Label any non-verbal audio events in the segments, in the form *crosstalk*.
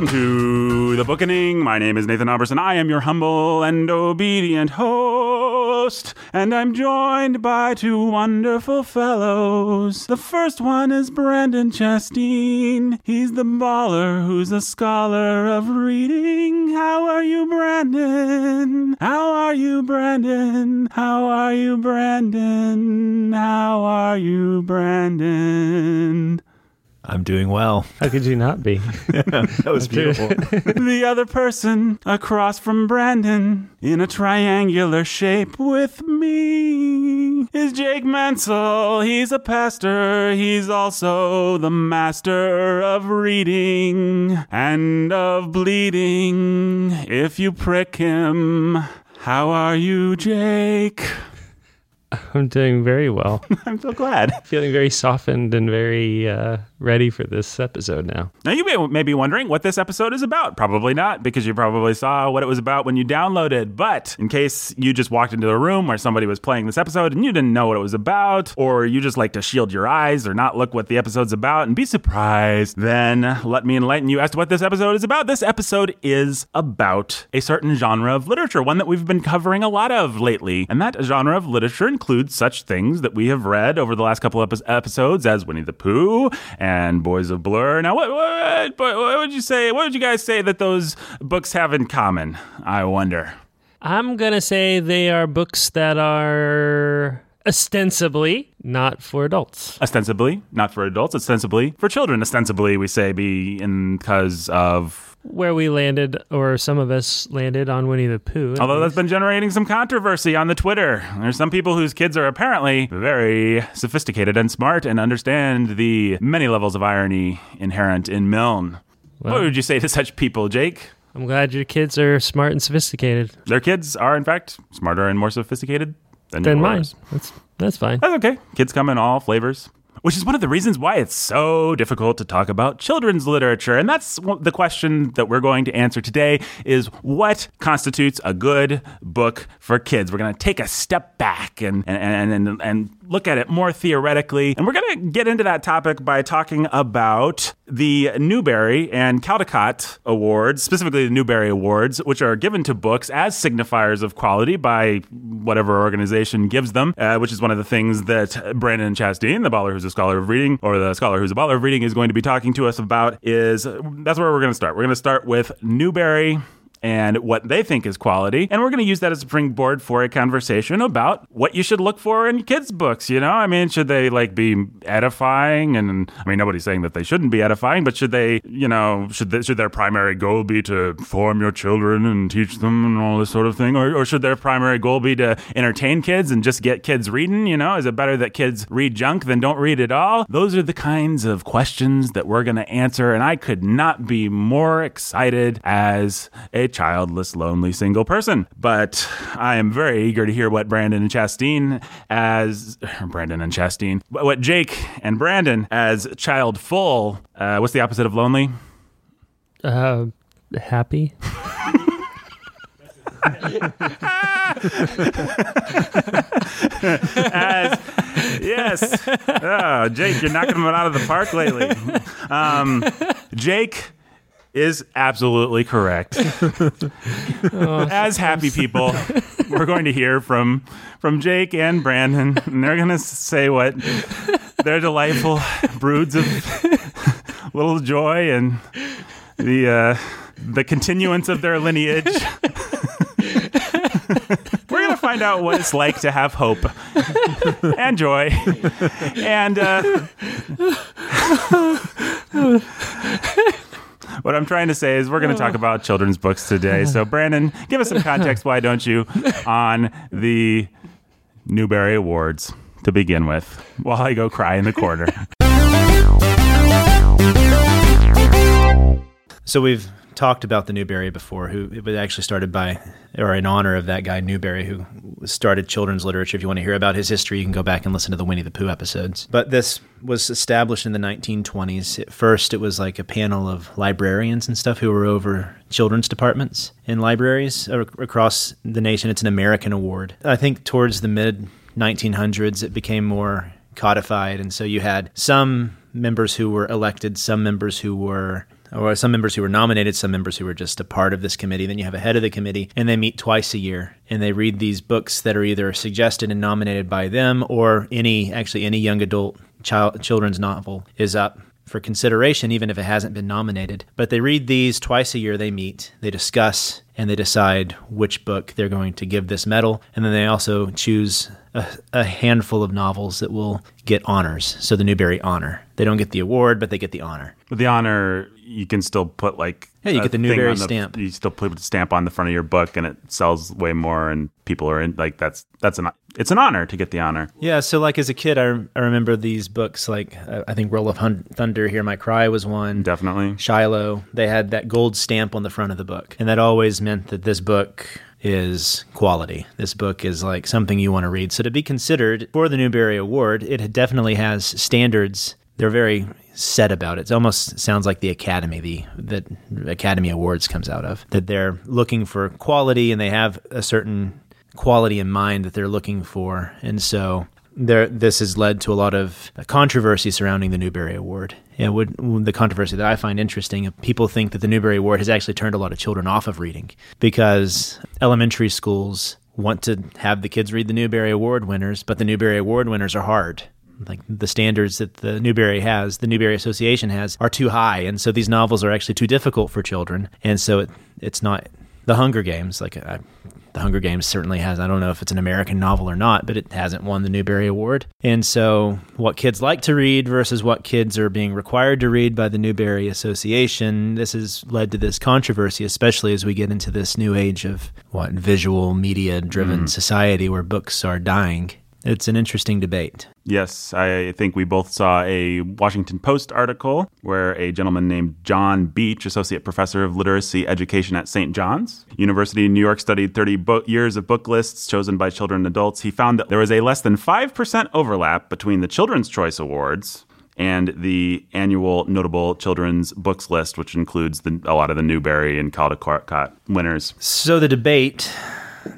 Welcome to the Bookening. My name is Nathan Alberson. I am your humble and obedient host, and I'm joined by two wonderful fellows. The first one is Brandon Chasteen. He's the baller who's a scholar of reading. How are you, Brandon? How are you, Brandon? How are you, Brandon? How are you, Brandon? I'm doing well. How could you not be? *laughs* that was beautiful. *laughs* the other person across from Brandon in a triangular shape with me is Jake Mansell. He's a pastor. He's also the master of reading and of bleeding if you prick him. How are you, Jake? I'm doing very well. *laughs* I'm so glad. Feeling very softened and very uh, ready for this episode now. Now, you may, be wondering what this episode is about. Probably not, because you probably saw what it was about when you downloaded. But in case you just walked into the room where somebody was playing this episode and you didn't know what it was about, or you just like to shield your eyes or not look what the episode's about and be surprised, then let me enlighten you as to what this episode is about. This episode is about a certain genre of literature, one that we've been covering a lot of lately. And that genre of literature includes such things that we have read over the last couple of episodes as Winnie the Pooh and Boys of Blur. Now, what, what, what would you say? What would you guys say that those books have in common? I wonder. I'm going to say they are books that are ostensibly not for adults. Ostensibly not for adults, ostensibly for children. Ostensibly, we say be in because of where we landed, or some of us landed on Winnie the Pooh. Although that's been generating some controversy on the Twitter. There's some people whose kids are apparently very sophisticated and smart and understand the many levels of irony inherent in Milne. Well, what would you say to such people, Jake? I'm glad your kids are smart and sophisticated. Their kids are, in fact, smarter and more sophisticated than, than yours. mine. That's that's fine. That's okay. Kids come in all flavors which is one of the reasons why it's so difficult to talk about children's literature. And that's the question that we're going to answer today is what constitutes a good book for kids. We're going to take a step back and and and, and look at it more theoretically and we're going to get into that topic by talking about the newbery and caldecott awards specifically the newbery awards which are given to books as signifiers of quality by whatever organization gives them uh, which is one of the things that brandon chasteen the baller who's a scholar of reading, or the scholar who's a baller of reading, is going to be talking to us about is that's where we're going to start. We're going to start with Newbery and what they think is quality. And we're going to use that as a springboard for a conversation about what you should look for in kids' books. You know, I mean, should they like be edifying? And I mean, nobody's saying that they shouldn't be edifying, but should they, you know, should they, should their primary goal be to form your children and teach them and all this sort of thing, or, or should their primary goal be to entertain kids and just get kids reading? You know, is it better that kids read junk than don't read at all? Those are the kinds of questions that we're going to answer, and I could not be more excited as a childless, lonely single person. But I am very eager to hear what Brandon and Chasteen as *laughs* Brandon and Chasteen, what Jake and Brandon as child full. Uh, what's the opposite of lonely? Uh, happy. *laughs* As, yes. Oh, Jake, you're knocking them out of the park lately. Um, Jake is absolutely correct. *laughs* *laughs* As happy people, we're going to hear from from Jake and Brandon, and they're going to say what their delightful broods of *laughs* little joy and the uh, the continuance of their lineage. We're going to find out what it's like to have hope and joy. And uh, what I'm trying to say is we're going to talk about children's books today. So, *laughs* Brandon, give us some context, why don't you, on the Newbery Awards to begin with, while I go cry in the corner. *laughs* So we've talked about the Newbery before, who it was actually started by, or in honor of that guy Newbery, who started children's literature. If you want to hear about his history, you can go back and listen to the Winnie the Pooh episodes. But this was established in the 1920s. At first, it was like a panel of librarians and stuff who were over children's departments in libraries across the nation. It's an American award. I think towards the mid 1900s, it became more codified, and so you had some members who were elected, some members who were or some members who were nominated, some members who were just a part of this committee. Then you have a head of the committee, and they meet twice a year, and they read these books that are either suggested and nominated by them, or any actually any young adult child children's novel is up for consideration, even if it hasn't been nominated. But they read these twice a year. They meet, they discuss, and they decide which book they're going to give this medal. And then they also choose a, a, handful of novels that will get honors. So the Newbery Honor. They don't get the award, but they get the honor. But the honor, you can still put like yeah, you get the Newbery the- stamp. You still put the stamp on the front of your book, and it sells way more, and people are in like that's that's an it's an honor to get the honor. Yeah, so like as a kid, I, I remember these books. Like I think Roll of Hun- Thunder, Hear My Cry was one. Definitely. Shiloh, they had that gold stamp on the front of the book, and that always meant that this book is quality. This book is like something you want to read. So to be considered for the Newbery Award, it definitely has standards. They're very set about it. It almost sounds like the Academy, the that Academy Awards comes out of. That they're looking for quality and they have a certain quality in mind that they're looking for. And so there, this has led to a lot of controversy surrounding the Newbery Award. And the controversy that I find interesting, people think that the Newbery Award has actually turned a lot of children off of reading because elementary schools want to have the kids read the Newbery Award winners, but the Newbery Award winners are hard. Like the standards that the Newbery has, the Newbery Association has, are too high, and so these novels are actually too difficult for children, and so it, it's not the Hunger Games. Like I, the Hunger Games certainly has. I don't know if it's an American novel or not, but it hasn't won the Newbery Award. And so, what kids like to read versus what kids are being required to read by the Newbery Association, this has led to this controversy, especially as we get into this new age of what visual media driven mm-hmm. society where books are dying. It's an interesting debate. Yes, I think we both saw a Washington Post article where a gentleman named John Beach, associate professor of literacy education at St. John's University in New York, studied 30 bo- years of book lists chosen by children and adults. He found that there was a less than 5% overlap between the Children's Choice Awards and the annual notable children's books list, which includes the, a lot of the Newbery and Caldecott winners. So the debate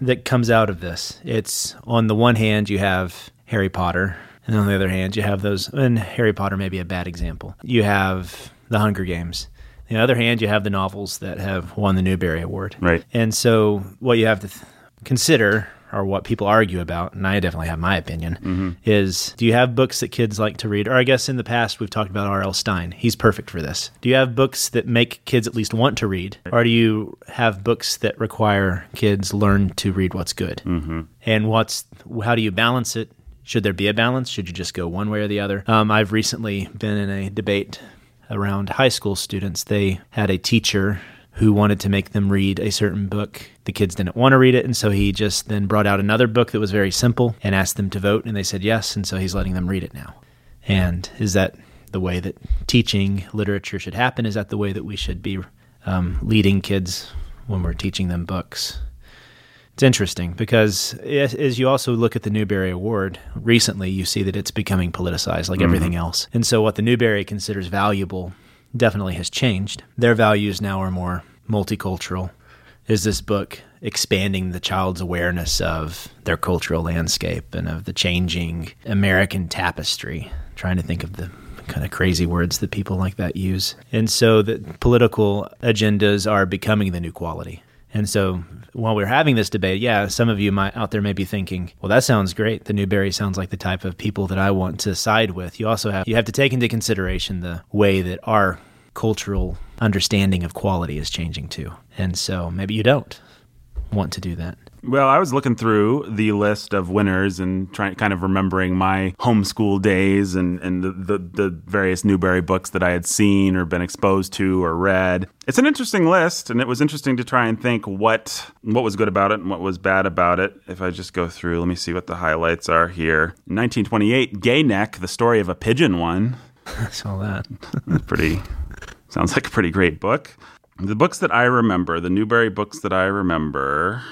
that comes out of this, it's on the one hand you have Harry Potter, and on the other hand you have those and Harry Potter may be a bad example. You have the Hunger Games. On the other hand, you have the novels that have won the Newbery Award. Right. And so what you have to th- consider or what people argue about, and I definitely have my opinion, is do you have books that kids like to read? Or I guess in the past we've talked about R.L. Stine. He's perfect for this. Do you have books that make kids at least want to read? Or do you have books that require kids learn to read what's good? Mm-hmm. And what's how do you balance it? Should there be a balance? Should you just go one way or the other? Um, I've recently been in a debate around high school students. They had a teacher who wanted to make them read a certain book. The kids didn't want to read it, and so he just then brought out another book that was very simple and asked them to vote, and they said yes, and so he's letting them read it now. And is that the way that teaching literature should happen? Is that the way that we should be um, leading kids when we're teaching them books? It's interesting because as as you also look at the Newbery Award recently, you see that it's becoming politicized like everything else. And so, what the Newbery considers valuable definitely has changed. Their values now are more multicultural. Is this book expanding the child's awareness of their cultural landscape and of the changing American tapestry? Trying to think of the kind of crazy words that people like that use. And so the political agendas are becoming the new quality. And so while we're having this debate, yeah, some of you might out there may be thinking, well, that sounds great. The Newbery sounds like the type of people that I want to side with. You also have you have to take into consideration the way that our cultural understanding of quality is changing too. And so maybe you don't want to do that. Well, I was looking through the list of winners and trying, kind of remembering my homeschool days and, and the, the, the various Newbery books that I had seen or been exposed to or read. It's an interesting list, and it was interesting to try and think what what was good about it and what was bad about it. If I just go through, let me see what the highlights are here. 1928, Gay Neck, The Story of a Pigeon one. *laughs* I saw that. That's pretty sounds like a pretty great book. The books that I remember, the Newbery books that I remember,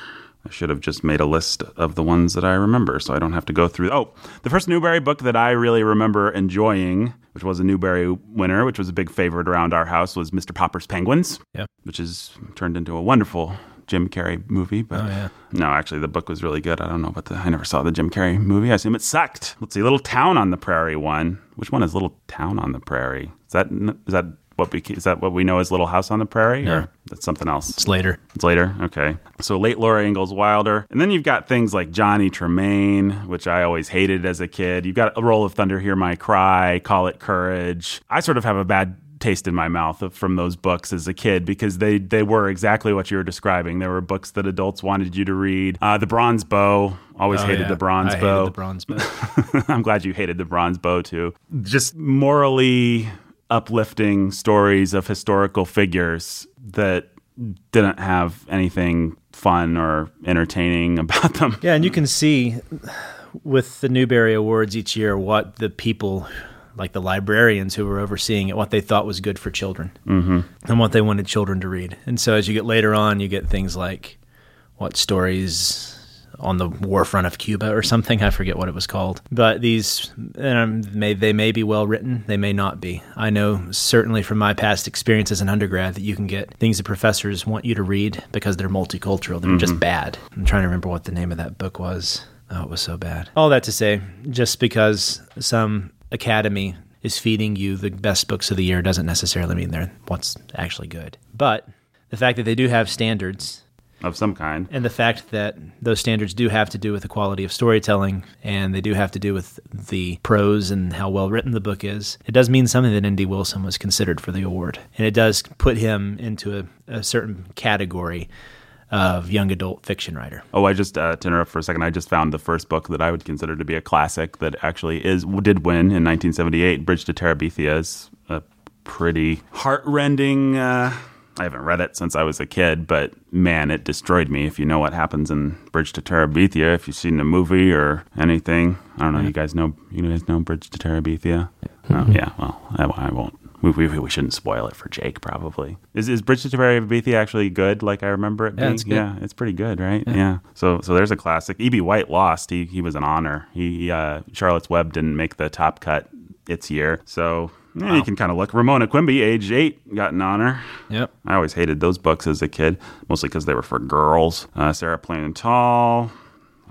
I should have just made a list of the ones that I remember so I don't have to go through. Oh, the first Newbery book that I really remember enjoying, which was a Newbery winner, which was a big favorite around our house, was Mr. Popper's Penguins, Yep. which is turned into a wonderful Jim Carrey movie. But Oh, yeah. no, actually, the book was really good. I don't know about the. I never saw the Jim Carrey movie. I assume it sucked. Let's see, Little Town on the Prairie one. Which one is Little Town on the Prairie? Is that is that what we, is that what we know as Little House on the Prairie, Yeah. or that's something else? It's later. It's later. Okay. So late Laura Ingalls Wilder. And then you've got things like Johnny Tremain, which I always hated as a kid. You've got A Roll of Thunder, Hear My Cry, Call It Courage. I sort of have a bad taste in my mouth from those books as a kid because they, they were exactly what you were describing. They were books that adults wanted you to read. Uh, the Bronze Bow. Always Oh, hated yeah. the Bronze I hated Bow. the bronze bow. *laughs* I'm glad you hated the bronze bow too. Just morally uplifting stories of historical figures that didn't have anything fun or entertaining *laughs* about them. Yeah, and you can see with the Newbery Awards each year what the people, like the librarians who were overseeing it, what they thought was good for children mm-hmm. and what they wanted children to read. And so as you get later on, you get things like what stories on the war front of Cuba or something. I forget what it was called. But these, um, may, they may be well written, they may not be. I know certainly from my past experience as an undergrad that you can get things that professors want you to read because they're multicultural. They're just bad. I'm trying to remember what the name of that book was. Oh, it was so bad. All that to say, just because some academy is feeding you the best books of the year doesn't necessarily mean they're what's actually good. But the fact that they do have standards Of some kind. and the fact that those standards do have to do with the quality of storytelling and they do have to do with the prose and how well written the book is, it does mean something that N.D. Wilson was considered for the award. And it does put him into a, a certain category of young adult fiction writer. Oh, I just uh, to interrupt for a second. I just found the first book that I would consider to be a classic that actually is did win in 1978. Bridge to Terabithia is a pretty heartrending. Uh, I haven't read it since I was a kid, but man, it destroyed me. If you know what happens in Bridge to Terabithia, if you've seen the movie or anything, I don't know. You guys know? You guys know Bridge to Terabithia? Oh, yeah. Well, I, I won't. We, we, we shouldn't spoil it for Jake. Probably is is Bridge to Terabithia actually good? Like I remember it Yeah, being. it's good. Yeah, it's pretty good, right? Yeah. So so there's a classic. E.B. White lost. He he was an honor. He uh, Charlotte's Web didn't make the top cut its year. So yeah, you can kind of look. Ramona Quimby, age eight, got an honor. Yep. I always hated those books as a kid, mostly because they were for girls. Uh, Sarah Plain and Tall.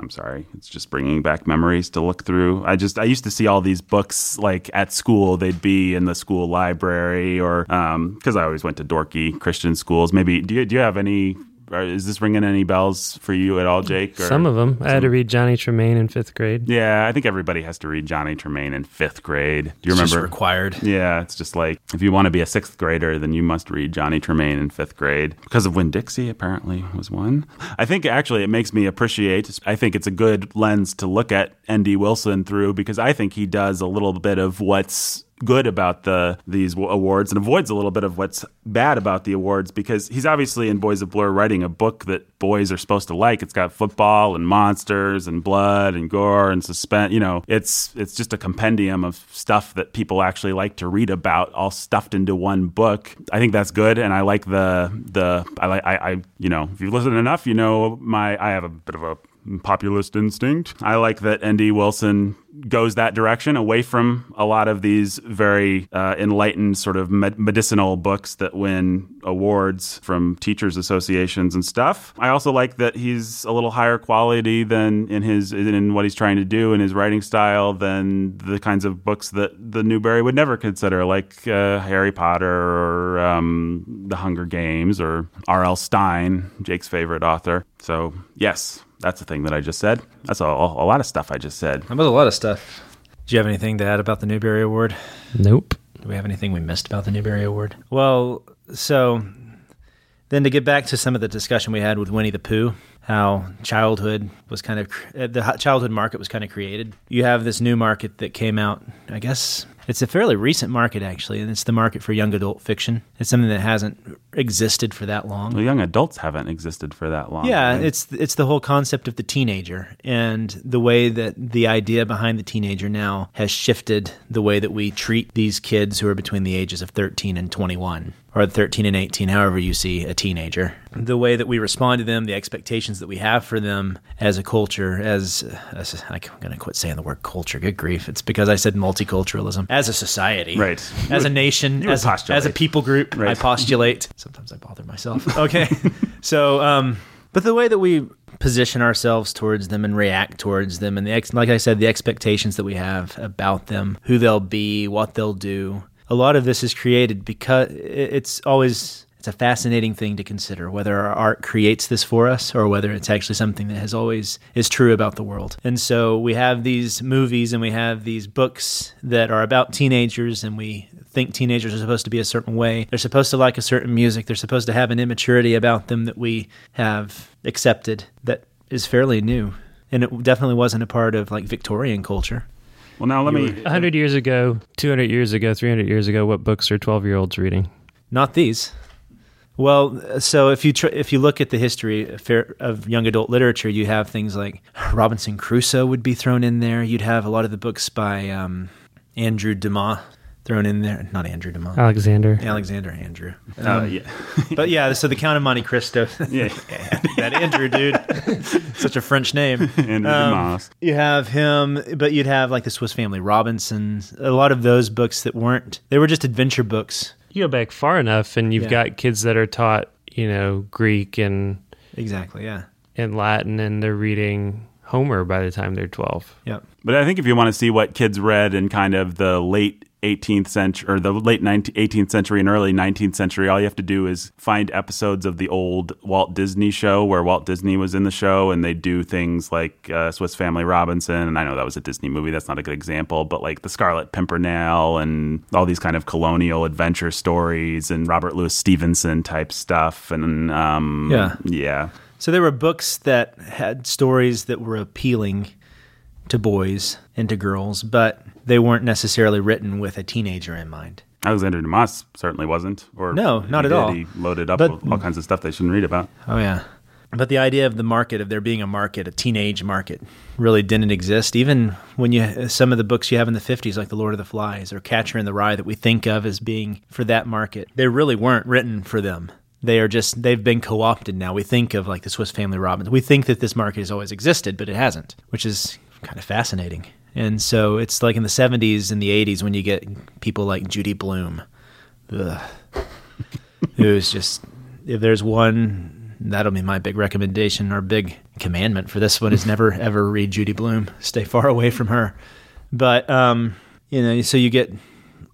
I'm sorry, it's just bringing back memories to look through. I just I used to see all these books like at school. They'd be in the school library, or because I always went to dorky Christian schools. Maybe do you do you have any? Or is this ringing any bells for you at all, Jake? Or- Some of them. I had to read Johnny Tremain in fifth grade. Yeah, I think everybody has to read Johnny Tremain in fifth grade. Do you It's just remember? required. Yeah, it's just like if you want to be a sixth grader, then you must read Johnny Tremain in fifth grade because of Winn-Dixie. Apparently, was one. I think actually it makes me appreciate. I think it's a good lens to look at N.D. Wilson through because I think he does a little bit of what's good about the these awards and avoids a little bit of what's bad about the awards because he's obviously in Boys of Blur writing a book that boys are supposed to like. It's got football and monsters and blood and gore and suspense. You know, it's it's just a compendium of stuff that people actually like to read about, all stuffed into one book. I think that's good, and I like the the I like I, you know if you listen enough, you know my I have a bit of a populist instinct. I like that N.D. Wilson goes that direction away from a lot of these very uh, enlightened sort of med- medicinal books that win awards from teachers associations and stuff. I also like that he's a little higher quality than in his in what he's trying to do in his writing style than the kinds of books that the Newbery would never consider, like uh, Harry Potter or um, The Hunger Games or R.L. Stine, Jake's favorite author. So yes, that's the thing that I just said. That's a, a lot of stuff I just said. That was a lot of stuff. Do you have anything to add about the Newbery Award? Nope. Do we have anything we missed about the Newbery Award? Well, so then to get back to some of the discussion we had with Winnie the Pooh, how childhood was kind of uh, the childhood market was kind of created. You have this new market that came out. I guess it's a fairly recent market actually, and it's the market for young adult fiction. It's something that hasn't existed for that long. Well, young adults haven't existed for that long. Yeah, right? it's it's the whole concept of the teenager and the way that the idea behind the teenager now has shifted the way that we treat these kids who are between the ages of 13 and 21 or 13 and 18, however you see a teenager. The way that we respond to them, the expectations that we have for them as a culture, as, as I'm going to quit saying the word culture. Good grief! It's because I said multiculturalism. As a society, Right. *laughs* As a nation, as, as a people group, I postulate. *laughs* Sometimes I bother myself. *laughs* Okay. so, um, but the way that we position ourselves towards them and react towards them, and the ex- like I said, the expectations that we have about them, who they'll be, what they'll do. A lot of this is created because it's always it's a fascinating thing to consider whether our art creates this for us or whether it's actually something that has always is true about the world. And so we have these movies and we have these books that are about teenagers and we think teenagers are supposed to be a certain way. They're supposed to like a certain music. They're supposed to have an immaturity about them that we have accepted that is fairly new. And it definitely wasn't a part of like Victorian culture. Well, now let me. 100 years ago, 200 years ago, 300 years ago, what books are 12 year olds reading? Not these. Well, so if you tr- if you look at the history of young adult literature, you have things like Robinson Crusoe would be thrown in there. You'd have a lot of the books by um, Andrew Dumas thrown in there. Not Andrew Dumas. Alexander. Alexander Andrew. Uh, um, yeah. but yeah, so the Count of Monte Cristo. *laughs* yeah. *laughs* that Andrew dude. Such a French name. Andrew um, Dumas. You have him, but you'd have like the Swiss Family Robinson. A lot of those books that weren't. They were just adventure books you go back far enough, and you've yeah. got kids that are taught, you know, Greek and exactly, yeah, and Latin, and they're reading Homer by the time they're twelve. Yep. But I think if you want to see what kids read in kind of the late 18th century or the late 19th, 18th century and early 19th century, all you have to do is find episodes of the old Walt Disney show where Walt Disney was in the show and they do things like uh, Swiss Family Robinson. And I know that was a Disney movie. That's not a good example, but like the Scarlet Pimpernel and all these kind of colonial adventure stories and Robert Louis Stevenson type stuff. And um, yeah. Yeah. So there were books that had stories that were appealing to boys and to girls, but they weren't necessarily written with a teenager in mind. Alexander Dumas certainly wasn't. Or no, not at did. all. He loaded up but, with all kinds of stuff they shouldn't read about. Oh yeah, but the idea of the market, of there being a market, a teenage market, really didn't exist. Even when you some of the books you have in the '50s, like The Lord of the Flies or Catcher in the Rye, that we think of as being for that market, they really weren't written for them. They are just they've been co-opted now. We think of like the Swiss Family Robinson. We think that this market has always existed, but it hasn't, which is kind of fascinating. And so it's like in the 70s and the 80s when you get people like Judy Blume, who's *laughs* just, if there's one, that'll be my big recommendation or big commandment for this one is never *laughs* ever read Judy Blume. Stay far away from her. But, um, you know, so you get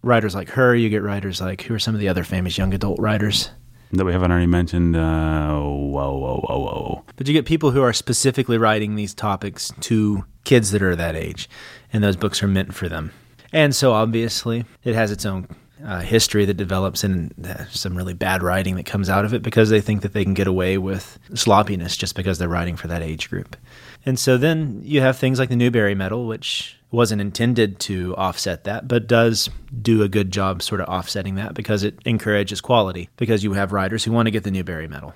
writers like her, you get writers like, who are some of the other famous young adult writers? that we haven't already mentioned. Uh, whoa, whoa, whoa, whoa. But you get people who are specifically writing these topics to kids that are that age, and those books are meant for them. And so, obviously, it has its own uh, history that develops and uh, some really bad writing that comes out of it because they think that they can get away with sloppiness just because they're writing for that age group. And so then you have things like the Newbery Medal, which wasn't intended to offset that, but does do a good job sort of offsetting that because it encourages quality because you have writers who want to get the Newbery Medal.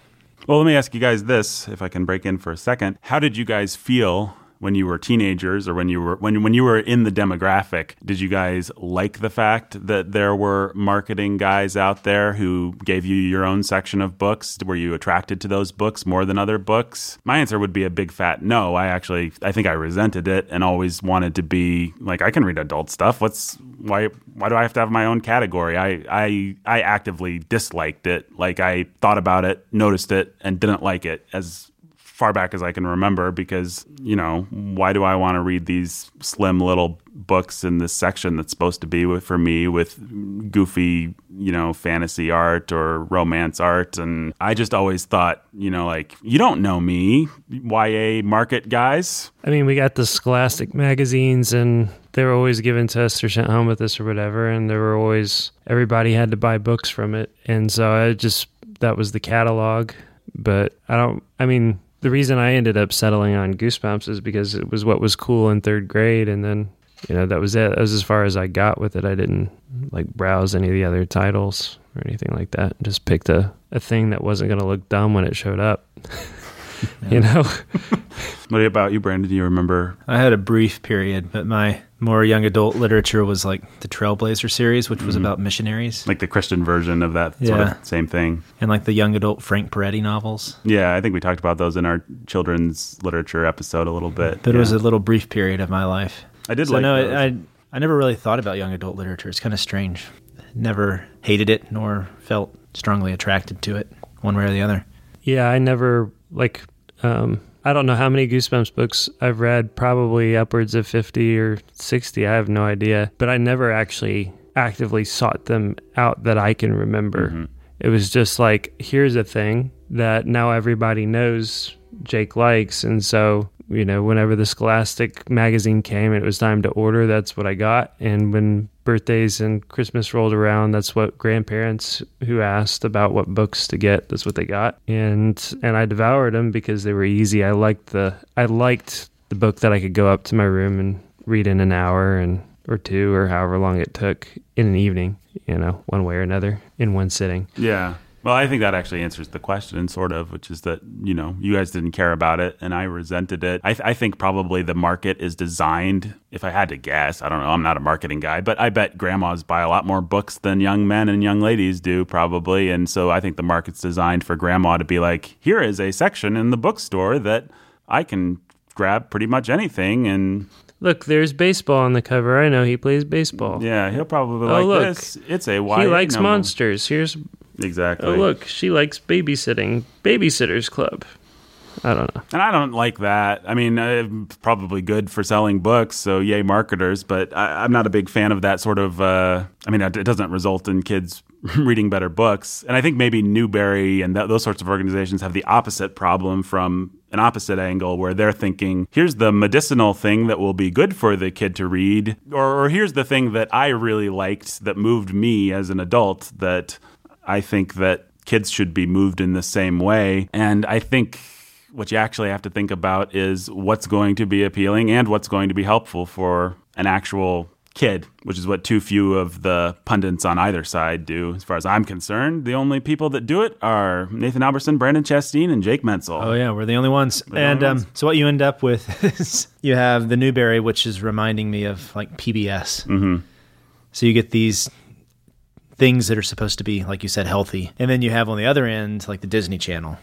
Well, let me ask you guys this, if I can break in for a second. How did you guys feel when you were teenagers or when you were when when you were in the demographic did you guys like the fact that there were marketing guys out there who gave you your own section of books? Were you attracted to those books more than other books? My answer would be a big fat no. I actually i think i resented it and always wanted to be like i can read adult stuff. What's why why do i have to have my own category? I i i actively disliked it. Like i thought about it noticed it and didn't like it as far back as I can remember because, you know, why do I want to read these slim little books in this section that's supposed to be with, for me with goofy, you know, fantasy art or romance art? And I just always thought, you know, like, you don't know me, YA market guys. I mean, we got the Scholastic magazines and they were always given to us or sent home with us or whatever. And there were always, everybody had to buy books from it. And so I just, that was the catalog. But I don't, I mean, the reason I ended up settling on Goosebumps is because it was what was cool in third grade, and then you know that was it. That was as far as I got with it. I didn't like browse any of the other titles or anything like that. Just picked a, a thing that wasn't going to look dumb when it showed up. *laughs* you know. *laughs* what about you, Brandon? Do you remember? I had a brief period, but my more young adult literature was like the Trailblazer series, which was mm-hmm. about missionaries, like the Christian version of that yeah. sort of same thing, and like the young adult Frank Peretti novels. Yeah, I think we talked about those in our children's literature episode a little bit. But yeah. it was a little brief period of my life. I did so like. No, those. I I never really thought about young adult literature. It's kind of strange. Never hated it nor felt strongly attracted to it, one way or the other. Yeah, I never like um, I don't know how many Goosebumps books I've read, probably upwards of 50 or 60. I have no idea. But I never actually actively sought them out that I can remember. Mm-hmm. It was just like, here's a thing that now everybody knows Jake likes. And so, you know, whenever the Scholastic magazine came, and it was time to order. That's what I got. And when birthdays and Christmas rolled around, that's what grandparents who asked about what books to get, that's what they got. And and I devoured them because they were easy. I liked the I liked the book that I could go up to my room and read in an hour and or two or however long it took in an evening, you know, one way or another in one sitting. Yeah. Well, I think that actually answers the question, sort of, which is that, you know, you guys didn't care about it and I resented it. I, th- I think probably the market is designed, if I had to guess, I don't know, I'm not a marketing guy, but I bet grandmas buy a lot more books than young men and young ladies do, probably. And so I think the market's designed for grandma to be like, here is a section in the bookstore that I can grab pretty much anything and Look, there's baseball on the cover. I know he plays baseball. yeah, he'll probably Oh, like look. this. It's a He likes monsters. Here's Exactly. oh look, she likes babysitting. Babysitters Club. I don't know. And I don't like that. I mean, uh, probably good for selling books, so yay marketers. But I, I'm not a big fan of that sort of. Uh, I mean, it it doesn't result in kids *laughs* reading better books. And I think maybe Newbery and th- those sorts of organizations have the opposite problem from an opposite angle, where they're thinking, here's the medicinal thing that will be good for the kid to read, or, or here's the thing that I really liked that moved me as an adult that I think that kids should be moved in the same way. And I think what you actually have to think about is what's going to be appealing and what's going to be helpful for an actual kid, which is what too few of the pundits on either side do, as far as I'm concerned. The only people that do it are Nathan Alberson, Brandon Chasteen, and Jake Mansell. Oh yeah, we're the only ones. and only um, so what you end up with *laughs* is you have the Newbery, which is reminding me of like PBS. Mm-hmm. So you get these things that are supposed to be, like you said, healthy, and then you have on the other end like the Disney Channel,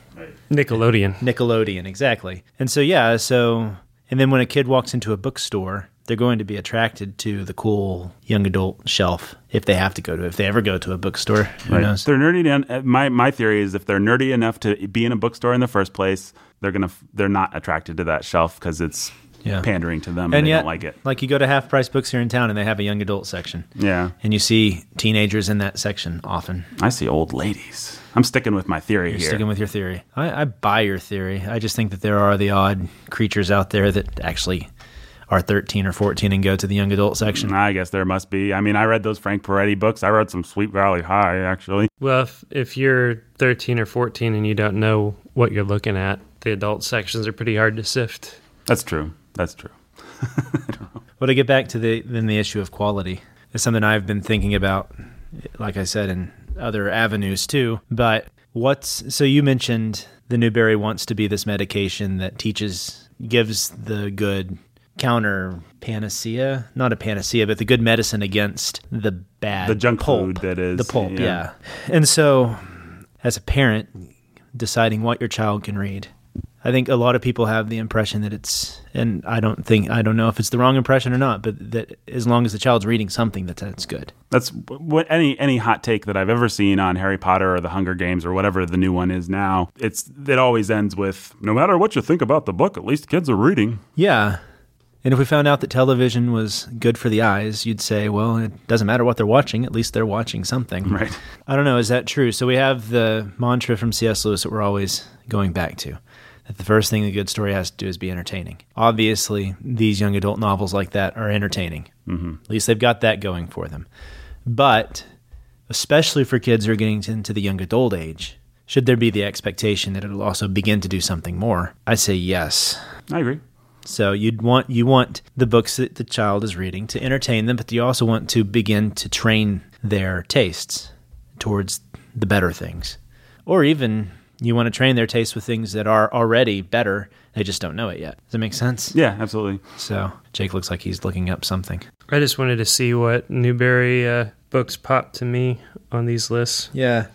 Nickelodeon. Nickelodeon, exactly. And so yeah, so and then when a kid walks into a bookstore. They're going to be attracted to the cool young adult shelf if they have to go to. If they ever go to a bookstore, who Right. knows? They're nerdy. En- uh, my my theory is if they're nerdy enough to be in a bookstore in the first place, they're gonna they're not attracted to that shelf because it's Yeah. pandering to them and, and they yet, don't like it. like you go to half price books here in town, and they have a young adult section. Yeah, and you see teenagers in that section often. I see old ladies. I'm sticking with my theory You're here. sticking with your theory. I, I buy your theory. I just think that there are the odd creatures out there that actually are 13 or 14 and go to the young adult section. I guess there must be. I mean, I read those Frank Peretti books. I read some Sweet Valley High, actually. Well, if, if you're 13 or 14 and you don't know what you're looking at, the adult sections are pretty hard to sift. That's true. That's true. *laughs* Well, to get back to the then the issue of quality, it's something I've been thinking about, like I said, in other avenues too. But what's so you mentioned the Newbery wants to be this medication that teaches, gives the good counter panacea, not a panacea, but the good medicine against the bad, The junk pulp, food that is, the pulp. yeah. Yeah. and so as a parent, deciding what your child can read. I think a lot of people have the impression that it's, and I don't think, I don't know if it's the wrong impression or not, but that as long as the child's reading something, that that's good. That's what any any hot take that I've ever seen on Harry Potter or the Hunger Games or whatever the new one is now. It's it always ends with no matter what you think about the book, at least kids are reading. Yeah. And if we found out that television was good for the eyes, you'd say, well, it doesn't matter what they're watching, at least they're watching something. Right. I don't know, is that true? So we have the mantra from C.S. Lewis that we're always going back to. That the first thing a good story has to do is be entertaining. Obviously, these young adult novels like that are entertaining. Mm-hmm. At least they've got that going for them. But especially for kids who are getting into the young adult age, should there be the expectation that it'll also begin to do something more? I say yes. I agree. So you'd want you want the books that the child is reading to entertain them, but you also want to begin to train their tastes towards the better things. Or even you want to train their tastes with things that are already better. They just don't know it yet. Does that make sense? Yeah, absolutely. So Jake looks like he's looking up something. I just wanted to see what Newbery uh, books popped to me on these lists. Yeah.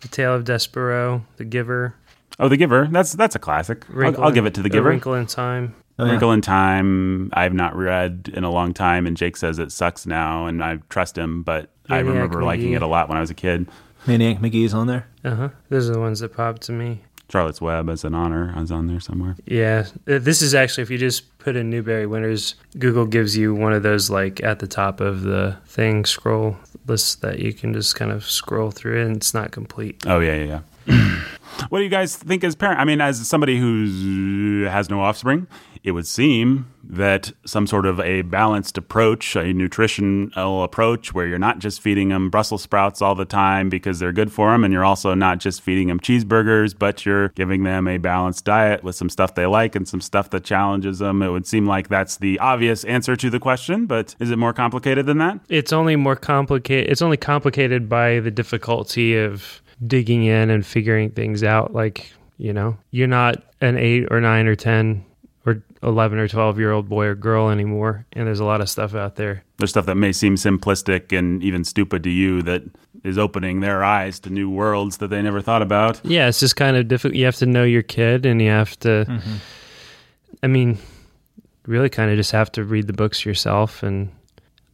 The Tale of Despereaux, The Giver, Oh, The Giver. That's that's a classic. I'll, I'll in- give it to The Giver. Wrinkle in Time. Oh, yeah. Wrinkle in Time. I've not read in a long time, and Jake says it sucks now, and I trust him. But I Maniac remember liking McGee. it a lot when I was a kid. Maniac McGee's on there. Uh huh. Those are the ones that popped to me. Charlotte's Web as an honor is on there somewhere. Yeah, Uh, this is actually if you just put in Newbery winners, Google gives you one of those like at the top of the thing scroll list that you can just kind of scroll through, and it's not complete. Oh yeah, yeah, yeah. *clears throat* what do you guys think as parent? I mean, as somebody who has no offspring, it would seem that some sort of a balanced approach, a nutritional approach, where you're not just feeding them Brussels sprouts all the time because they're good for them, and you're also not just feeding them cheeseburgers, but you're giving them a balanced diet with some stuff they like and some stuff that challenges them. It would seem like that's the obvious answer to the question, but is it more complicated than that? It's only more complicated. It's only complicated by the difficulty of digging in and figuring things out. Like you know, you're not an eight or nine or ten or 11 or 12 year old boy or girl anymore and there's a lot of stuff out there There's stuff that may seem simplistic and even stupid to you that is opening their eyes to new worlds that they never thought about. yeah it's just kind of difficult you have to know your kid and you have to mm-hmm. i mean really kind of just have to read the books yourself and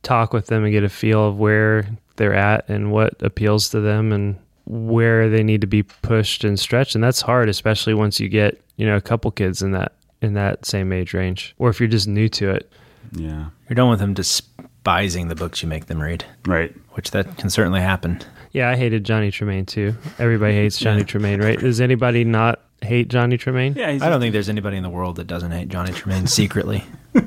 talk with them and get a feel of where they're at and what appeals to them and where they need to be pushed and stretched and that's hard especially once you get you know a couple kids in that in that same age range or if you're just new to it Yeah. You don't want them despising the books you make them read, Right. which that can certainly happen. Yeah, I hated Johnny Tremain too. Everybody hates Johnny Tremain, right? Does anybody not hate Johnny Tremain? Yeah, he's I don't think there's anybody in the world that doesn't hate Johnny Tremain secretly. *laughs*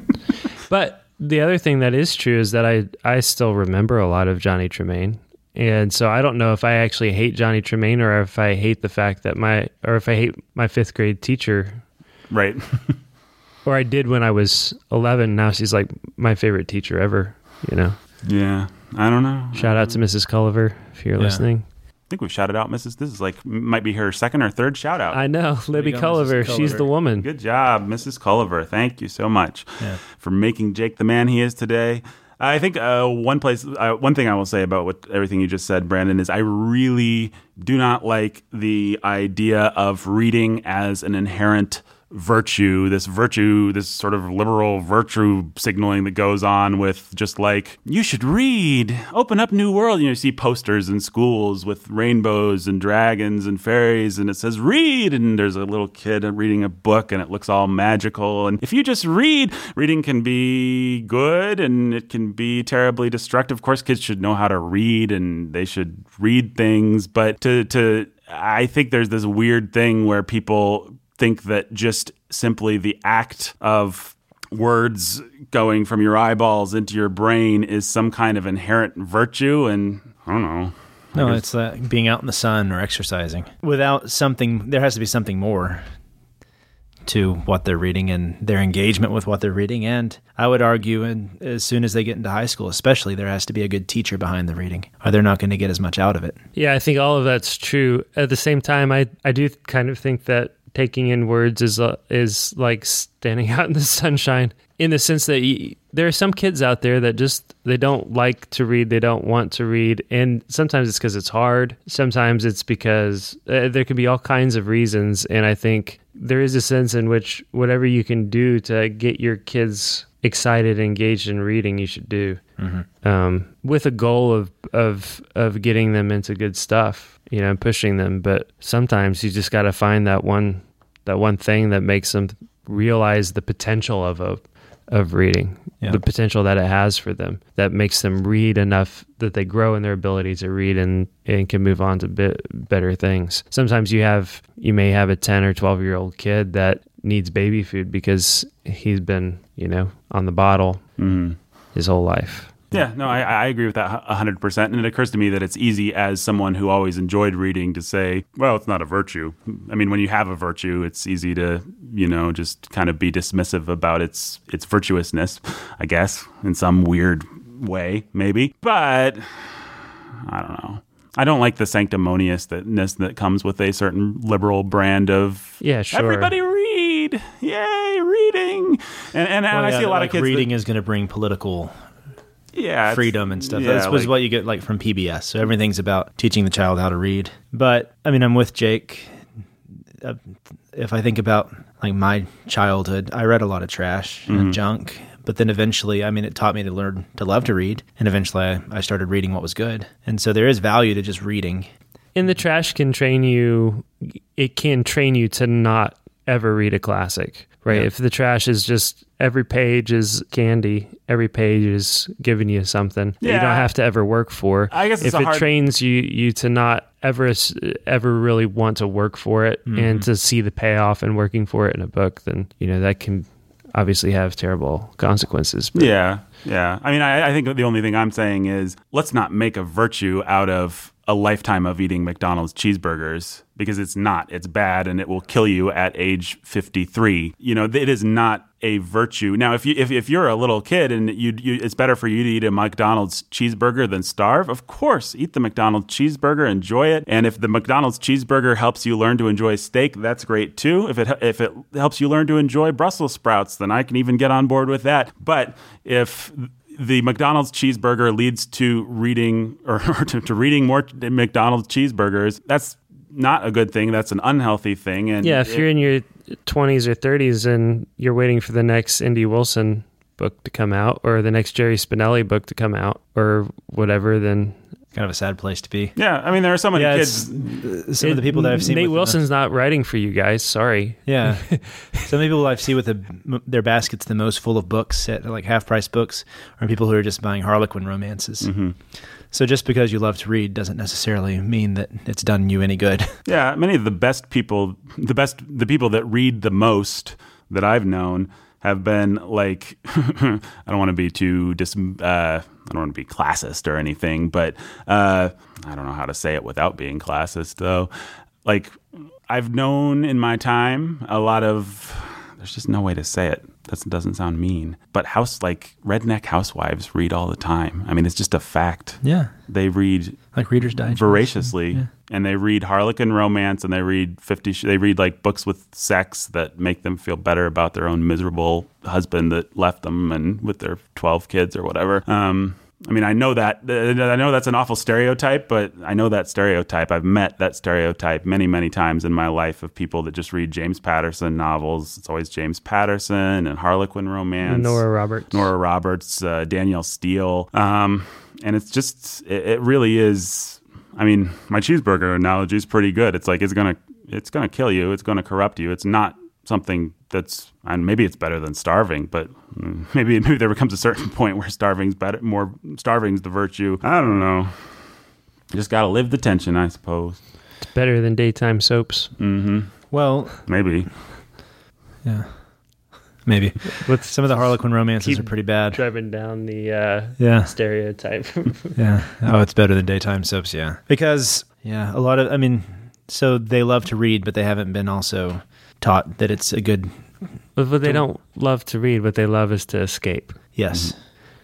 But the other thing that is true is that I I still remember a lot of Johnny Tremain. And so I don't know if I actually hate Johnny Tremain or if I hate the fact that my or if I hate my 5th grade teacher right. *laughs* or I did when I was 11. Now she's like my favorite teacher ever, you know. yeah. I don't know. Shout out to Mrs. Culliver if you're Yeah. listening. I think we've shouted out Mrs. This is like might be her second or third shout out. I know, Libby go, Mrs. Culliver, she's the woman. Good job, Mrs. Culliver. Thank you so much Yeah. for making Jake the man he is today. I think uh, one place, uh, one thing I will say about what everything you just said, Brandon, is I really do not like the idea of reading as an inherent virtue, this virtue, this sort of liberal virtue signaling that goes on with just like, you should read, open up new world. You know, you see posters in schools with rainbows and dragons and fairies, and it says read, and there's a little kid reading a book, and it looks all magical. And if you just read, reading can be good and it can be terribly destructive. Of course, kids should know how to read and they should read things, but to, to, I think there's this weird thing where people think that just simply the act of words going from your eyeballs into your brain is some kind of inherent virtue and I don't know. No, it's uh, being out in the sun or exercising. Without something, there has to be something more to what they're reading and their engagement with what they're reading. And I would argue, and as soon as they get into high school, especially, there has to be a good teacher behind the reading, or they're not going to get as much out of it. Yeah, I think all of that's true. At the same time, I I do kind of think that taking in words is uh, is like standing *laughs* out in the sunshine. In the sense that y there are some kids out there that just they don't like to read, they don't want to read, and sometimes it's because it's hard. Sometimes it's because uh, there can be all kinds of reasons, and I think there is a sense in which whatever you can do to get your kids excited, engaged in reading, you should do. Um, with a goal of of of getting them into good stuff, you know, pushing them. But sometimes you just got to find that one that one thing that makes them realize the potential of a of reading, Yeah. the potential that it has for them, that makes them read enough that they grow in their ability to read and and can move on to bit better things. Sometimes you have you may have a ten or twelve year old kid that needs baby food because he's been you know on the bottle Mm. his whole life. Yeah, no, I, I agree with that a 100%. And it occurs to me that it's easy as someone who always enjoyed reading to say, well, it's not a virtue. I mean, when you have a virtue, it's easy to, you know, just kind of be dismissive about its its virtuousness, I guess, in some weird way, maybe. But I don't know. I don't like the sanctimoniousness that comes with a certain liberal brand of Yeah, sure. everybody read, yay, reading, and and, and I see a lot like of kids. reading is going to bring political yeah, freedom and stuff. yeah, That's was like- what you get like from PBS. So everything's about teaching the child how to read. But I mean, I'm with Jake. Uh, If I think about like my childhood, I read a lot of trash Mm-hmm. and junk. But then eventually, I mean, it taught me to learn to love to read. And eventually, I, I started reading what was good. And so there is value to just reading. And the trash can train you, it can train you to not ever read a classic, right? Yeah. If the trash is just every page is candy, every page is giving you something that you don't have to ever work for. I guess it's if it hard- trains you you to not ever ever really want to work for it Mm-hmm. and to see the payoff and working for it in a book, then you know that can obviously have terrible consequences. But Yeah, yeah. I mean, I, I think the only thing I'm saying is let's not make a virtue out of a lifetime of eating McDonald's cheeseburgers because it's not. It's bad and it will kill you at age 53. You know, it is not a virtue. Now, if you if, if you're a little kid and you, you it's better for you to eat a McDonald's cheeseburger than starve, of course, eat the McDonald's cheeseburger, enjoy it. And if the McDonald's cheeseburger helps you learn to enjoy steak, that's great too. If it if it helps you learn to enjoy Brussels sprouts, then I can even get on board with that. But if the McDonald's cheeseburger leads to reading *laughs* or, to, to reading more McDonald's cheeseburgers, that's not a good thing. That's an unhealthy thing. And Yeah, if it- you're in your 20s or 30s and you're waiting for the next N.D. Wilson book to come out or the next Jerry Spinelli book to come out or whatever, then Kind of a sad place to be. yeah, I mean, there are so many Yeah, kids. it's, some of the people that I've seen. Nate with the- Wilson's not writing for you guys. Sorry. Yeah, *laughs* some of the people I've seen with the, their baskets the most full of books at like half price books, are people who are just buying Harlequin romances. Mm-hmm. So just because you love to read doesn't necessarily mean that it's done you any good. *laughs* Yeah, many of the best people, the best, the people that read the most that I've known have been like, *laughs* I don't want to be too dis, uh, I don't want to be classist or anything, but uh, I don't know how to say it without being classist though. Like, I've known in my time a lot of, there's just no way to say it. That doesn't sound mean, but house like redneck housewives read all the time. I mean, it's just a fact. Yeah, They read like Reader's Digest. voraciously Yeah. and they read harlequin romance and they read 50 sh- they read like books with sex that make them feel better about their own miserable husband that left them and with their 12 kids or whatever um I mean, I know that I know that's an awful stereotype, but I know that stereotype. I've met that stereotype many, many times in my life of people that just read James Patterson novels. It's always James Patterson and Harlequin romance. Nora Roberts. Nora Roberts, uh, Danielle Steel. Um, and it's just, it, it really is. I mean, my cheeseburger analogy is pretty good. It's like it's gonna, it's gonna kill you. It's gonna corrupt you. It's not something that's, and maybe it's better than starving, but *laughs* maybe maybe there becomes a certain *laughs* point where starving's better. More starving's the virtue. I don't know. You just gotta live the tension, I suppose. It's better than daytime soaps. Mm-hmm. Well, Maybe. yeah, maybe With some of the Harlequin romances Keep are pretty bad. driving down the uh, Yeah, stereotype. *laughs* yeah. Oh, it's better than daytime soaps. Yeah, because yeah, a lot of I mean, so they love to read, but they haven't been also taught that it's a good. but what they don't love to read, what they love is to escape. Yes,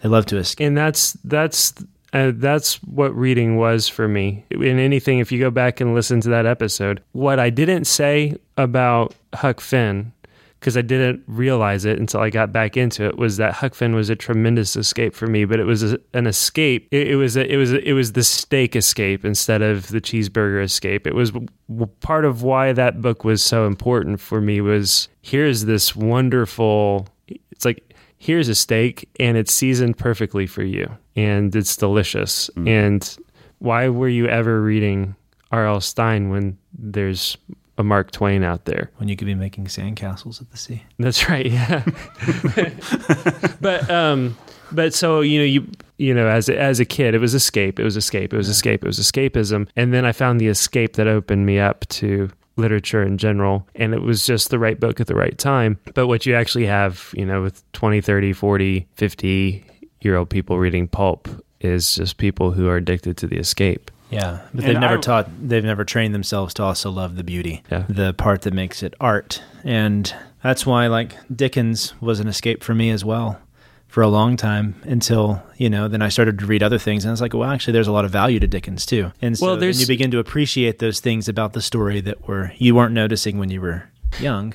they love to escape. and that's that's uh, that's what reading was for me in anything if you go back and listen to that episode what i didn't say about huck finn because i didn't realize it until i got back into it was that huck finn was a tremendous escape for me but it was a, an escape it, it was a, it was a, it was the steak escape instead of the cheeseburger escape it was part of why that book was so important for me was here's this wonderful it's like here's a steak and it's seasoned perfectly for you and it's delicious. Mm. And why were you ever reading R.L. Stine when there's a Mark Twain out there? When you could be making sandcastles at the sea. That's right. Yeah. *laughs* but um but so you know you you know as as a kid it was escape it was escape it was escape it was escapism and then I found the escape that opened me up to literature in general and it was just the right book at the right time but what you actually have you know with 20 30 40 50 year old people reading pulp is just people who are addicted to the escape Yeah, but And they've never I- taught. They've never trained themselves to also love the beauty, Yeah. the part that makes it art, and that's why like Dickens was an escape for me as well, for a long time until you know. Then I started to read other things, and I was like, well, actually, there's a lot of value to Dickens too. And so Well, then there's- you begin to appreciate those things about the story that were you weren't noticing when you were young.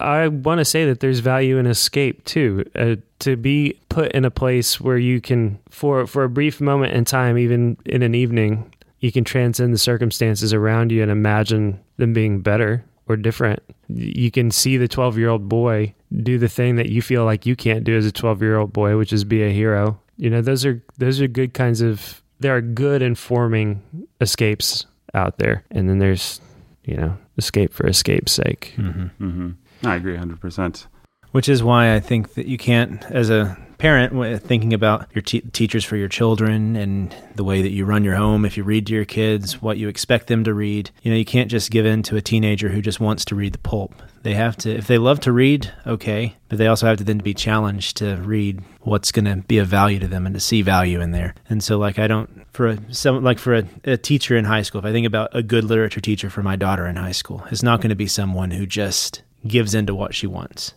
I want to say that there's value in escape too. Uh, to be put in a place where you can, for for a brief moment in time, even in an evening, you can transcend the circumstances around you and imagine them being better or different. You can see the 12 year old boy do the thing that you feel like you can't do as a 12 year old boy, which is be a hero. You know, those are those are good kinds of. There are good informing escapes out there. And then there's, you know, escape for escape's sake. hmm I agree 100%. Which is why I think that you can't, as a parent, thinking about your te- teachers for your children and the way that you run your home, if you read to your kids, what you expect them to read, you know, you can't just give in to a teenager who just wants to read the pulp. They have to, if they love to read, okay, but they also have to then be challenged to read what's going to be of value to them and to see value in there. And so, like, I don't, for a, some, like for a, a teacher in high school, if I think about a good literature teacher for my daughter in high school, it's not going to be someone who just gives in to what she wants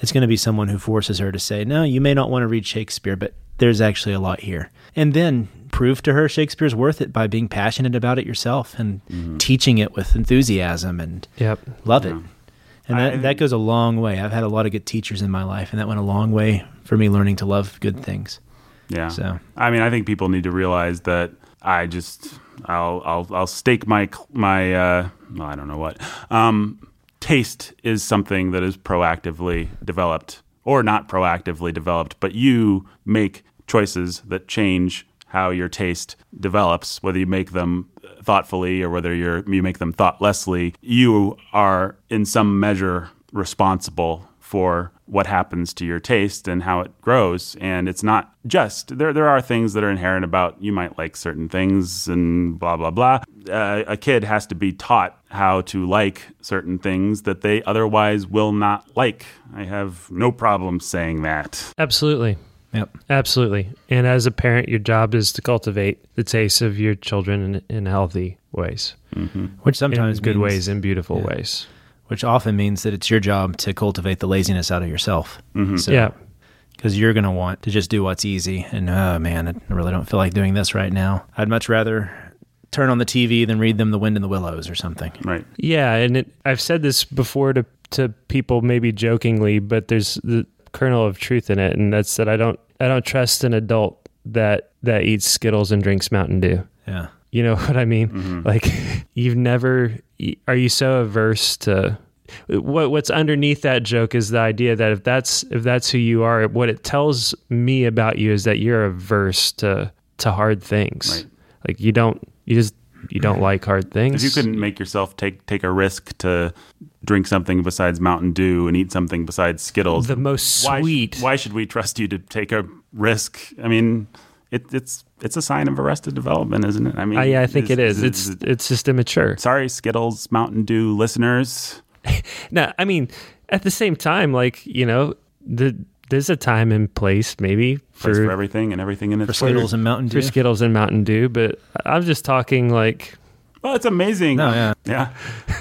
it's going to be someone who forces her to say, no, you may not want to read Shakespeare, but there's actually a lot here. And then prove to her Shakespeare's worth it by being passionate about it yourself and teaching it with enthusiasm and Yep. love it. And that, I- that goes a long way. I've had a lot of good teachers in my life, and that went a long way for me learning to love good things. Yeah. So, I mean, I think people need to realize that I just I'll I'll I'll stake my my uh, well, I don't know what um, taste is something that is proactively developed or not proactively developed, but you make choices that change how your taste develops, whether you make them thoughtfully or whether you make them thoughtlessly. You are in some measure responsible for what happens to your taste and how it grows. And it's not just there. There are things that are inherent about you might like certain things and blah blah blah. Uh, a kid has to be taught how to like certain things that they otherwise will not like. I have no problem saying that. Absolutely. yep. Absolutely. And as a parent, your job is to cultivate the taste of your children in, in healthy ways, Which sometimes in good means- ways, and beautiful yeah. ways. Which often means that it's your job to cultivate the laziness out of yourself. Mm-hmm. So, yeah. because you're going to want to just do what's easy. And oh man, I really don't feel like doing this right now. I'd much rather turn on the TV than read them The Wind in the Willows or something. Right. Yeah, and it, I've said this before to to people, maybe jokingly, but there's the kernel of truth in it, and that's that I don't I don't trust an adult that that eats Skittles and drinks Mountain Dew. Yeah. You know *laughs* what I mean? Mm-hmm. Like *laughs* you've never are you so averse to what what's underneath that joke is the idea that if that's if that's who you are, what it tells me about you is that you're averse to to hard things. Right. Like you don't you just you don't like hard things. If you couldn't make yourself take take a risk to drink something besides Mountain Dew and eat something besides Skittles, the most why, sweet Why should we trust you to take a risk? I mean, it, it's it's a sign of arrested development, isn't it? I mean, Uh, yeah, I think it is. is It's it's just immature. sorry, Skittles, Mountain Dew listeners. *laughs* No, I mean, at the same time, like you know, the there's a time and place maybe Place for for everything and everything in its For Skittles and Mountain Dew. for Dew. Skittles and Mountain Dew, but I'm just talking like Well, it's amazing. No, yeah. *laughs* Yeah.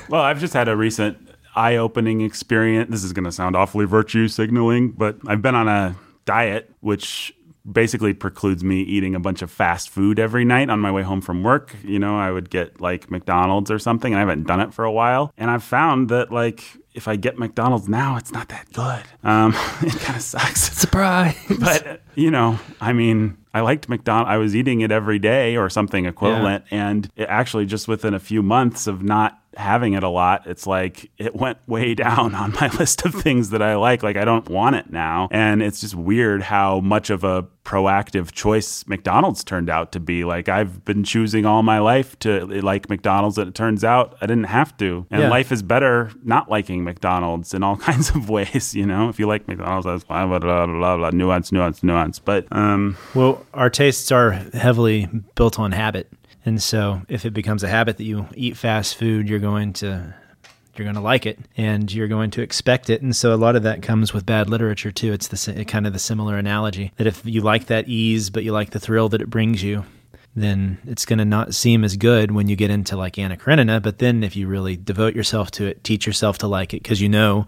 Well, I've just had a recent eye opening experience. This is going to sound awfully virtue signaling, but I've been on a diet, which basically precludes me eating a bunch of fast food every night on my way home from work. You know, I would get like McDonald's or something, and I haven't done it for a while. And I've found that, like, if I get McDonald's now, it's not that good. Um, *laughs* it kind of sucks surprise. *laughs* but you know, I mean, I liked McDonald's. I was eating it every day or something equivalent, and it actually just within a few months of not having it a lot, it's like it went way down on my *laughs* list of things that I like. Like I don't want it now, and it's just weird how much of a proactive choice McDonald's turned out to be. Like I've been choosing all my life to like McDonald's, and it turns out I didn't have to, and Yeah. life is better not liking McDonald's in all *laughs* kinds of ways. You know, if you like McDonald's, that's fine. Blah blah blah blah. Nuance, nuance, nuance. But um, Well, our tastes are heavily built on habit. And so if it becomes a habit that you eat fast food, you're going to you're going to like it and you're going to expect it. And so a lot of that comes with bad literature too. It's the kind of the similar analogy that if you like that ease but you like the thrill that it brings you, then it's going to not seem as good when you get into like Anna Karenina. But then if you really devote yourself to it, teach yourself to like it because you know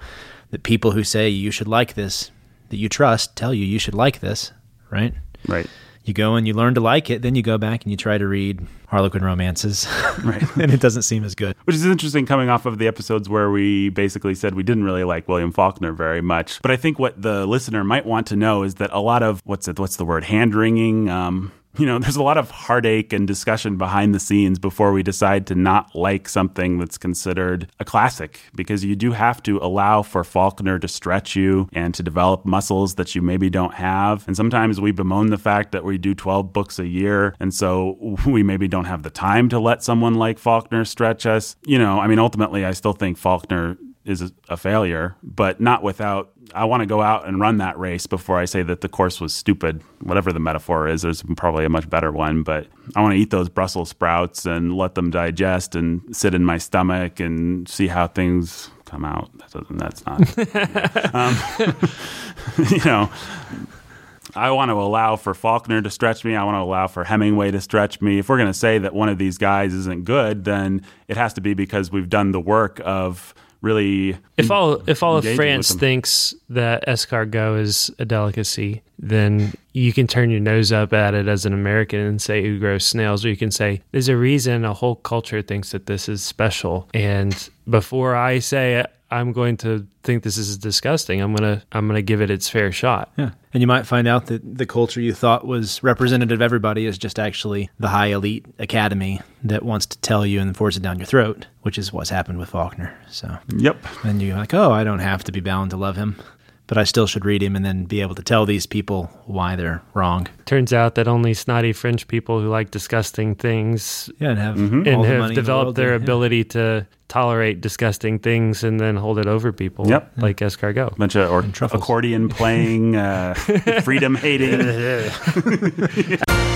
that people who say you should like this, that you trust, tell you you should like this, right? right, you go and you learn to like it then you go back and you try to read harlequin romances right. *laughs* and it doesn't seem as good Which is interesting coming off of the episodes where we basically said we didn't really like William Faulkner very much. But I think what the listener might want to know is that a lot of what's it, what's the word hand wringing, um, you know, there's a lot of heartache and discussion behind the scenes before we decide to not like something that's considered a classic because you do have to allow for Faulkner to stretch you and to develop muscles that you maybe don't have. And sometimes we bemoan the fact that we do 12 books a year. And so *laughs* we maybe don't have the time to let someone like Faulkner stretch us. You know, I mean, ultimately, I still think Faulkner is a failure, but not without. I want to go out and run that race before I say that the course was stupid. Whatever the metaphor is, there's probably a much better one, but I want to eat those Brussels sprouts and let them digest and sit in my stomach and see how things come out. That's, not, *laughs* um, *laughs* you know. I want to allow for Faulkner to stretch me. I want to allow for Hemingway to stretch me. If we're going to say that one of these guys isn't good, then it has to be because we've done the work of really if all if all of France thinks that escargot is a delicacy, then you can turn your nose up at it as an American and say who grows snails, or you can say there's a reason a whole culture thinks that this is special. And before I say it, I'm going to think this is disgusting. I'm gonna I'm gonna give it its fair shot. Yeah, and you might find out that the culture you thought was representative of everybody is just actually the high elite academy that wants to tell you and force it down your throat, which is what's happened with Faulkner. So yep, and you're like, oh, I don't have to be bound to love him but I still should read him and then be able to tell these people why they're wrong. Turns out that only snotty French people who like disgusting things yeah, and have, mm-hmm. and have developed the their yeah. ability to tolerate disgusting things and then hold it over people. Yep. Like escargot. Bunch of or accordion playing, uh, *laughs* freedom hating. I *laughs* *laughs*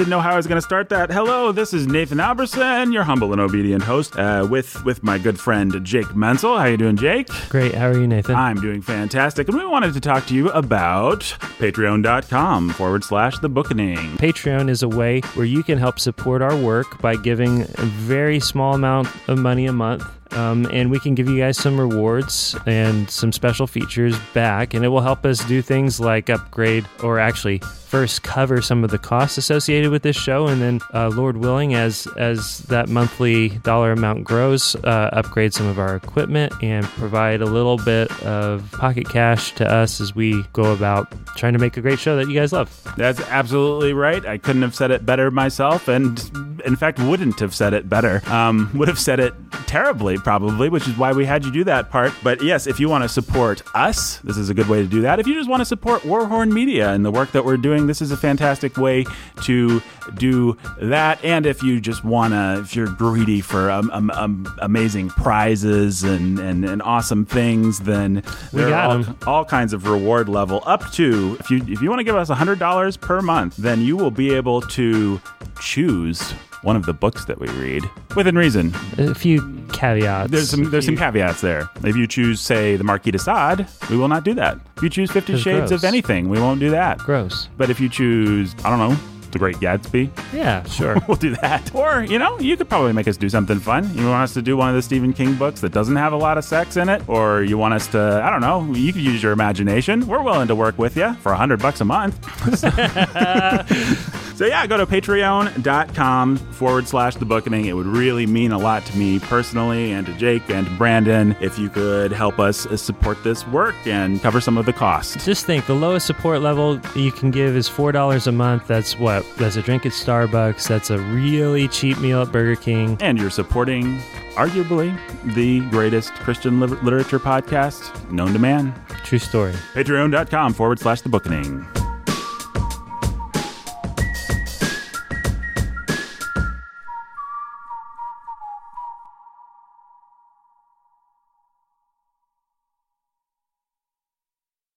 didn't know how I was going to start that. Hello, this is Nathan Alberson, your humble and obedient host, uh, with with my good friend Jake Menzel. How are you doing, Jake? Great. How are you, Nathan? I'm doing fantastic, and we wanted to talk to you about Patreon.com forward slash The Bookening. Patreon is a way where you can help support our work by giving a very small amount of money a month um, and we can give you guys some rewards and some special features back, and it will help us do things like upgrade or actually first cover some of the costs associated with this show, and then, uh, Lord willing, as as that monthly dollar amount grows, uh, upgrade some of our equipment and provide a little bit of pocket cash to us as we go about trying to make a great show that you guys love. That's absolutely right. I couldn't have said it better myself, and in fact, wouldn't have said it better. Um, would have said it terribly probably, which is why we had you do that part. But yes, if you want to support us, this is a good way to do that. If you just want to support Warhorn Media and the work that we're doing, this is a fantastic way to do that. And if you just want to, if you're greedy for um, um, um, amazing prizes and, and, and awesome things, then we there are all, all, kinds of reward level up to if you if you want to give us $100 per month, then you will be able to choose one of the books that we read within reason. A few caveats. There's some there's some caveats there. If you choose, say, the Marquis de Sade, we will not do that. If you choose Fifty Shades gross. of anything, we won't do that. Gross. But if you choose, I don't know, The Great Gatsby, yeah, sure, *laughs* we'll do that. Or you know, you could probably make us do something fun. You want us to do one of the Stephen King books that doesn't have a lot of sex in it, or you want us to, I don't know, you could use your imagination. We're willing to work with you for a hundred bucks a month. *laughs* *laughs* So yeah, go to patreon.com forward slash the bookening. It would really mean a lot to me personally and to Jake and to Brandon if you could help us support this work and cover some of the costs. Just think the lowest support level you can give is four dollars a month. That's what? That's a drink at Starbucks. That's a really cheap meal at Burger King. And you're supporting arguably the greatest Christian literature podcast known to man. True story. Patreon.com forward slash the bookening.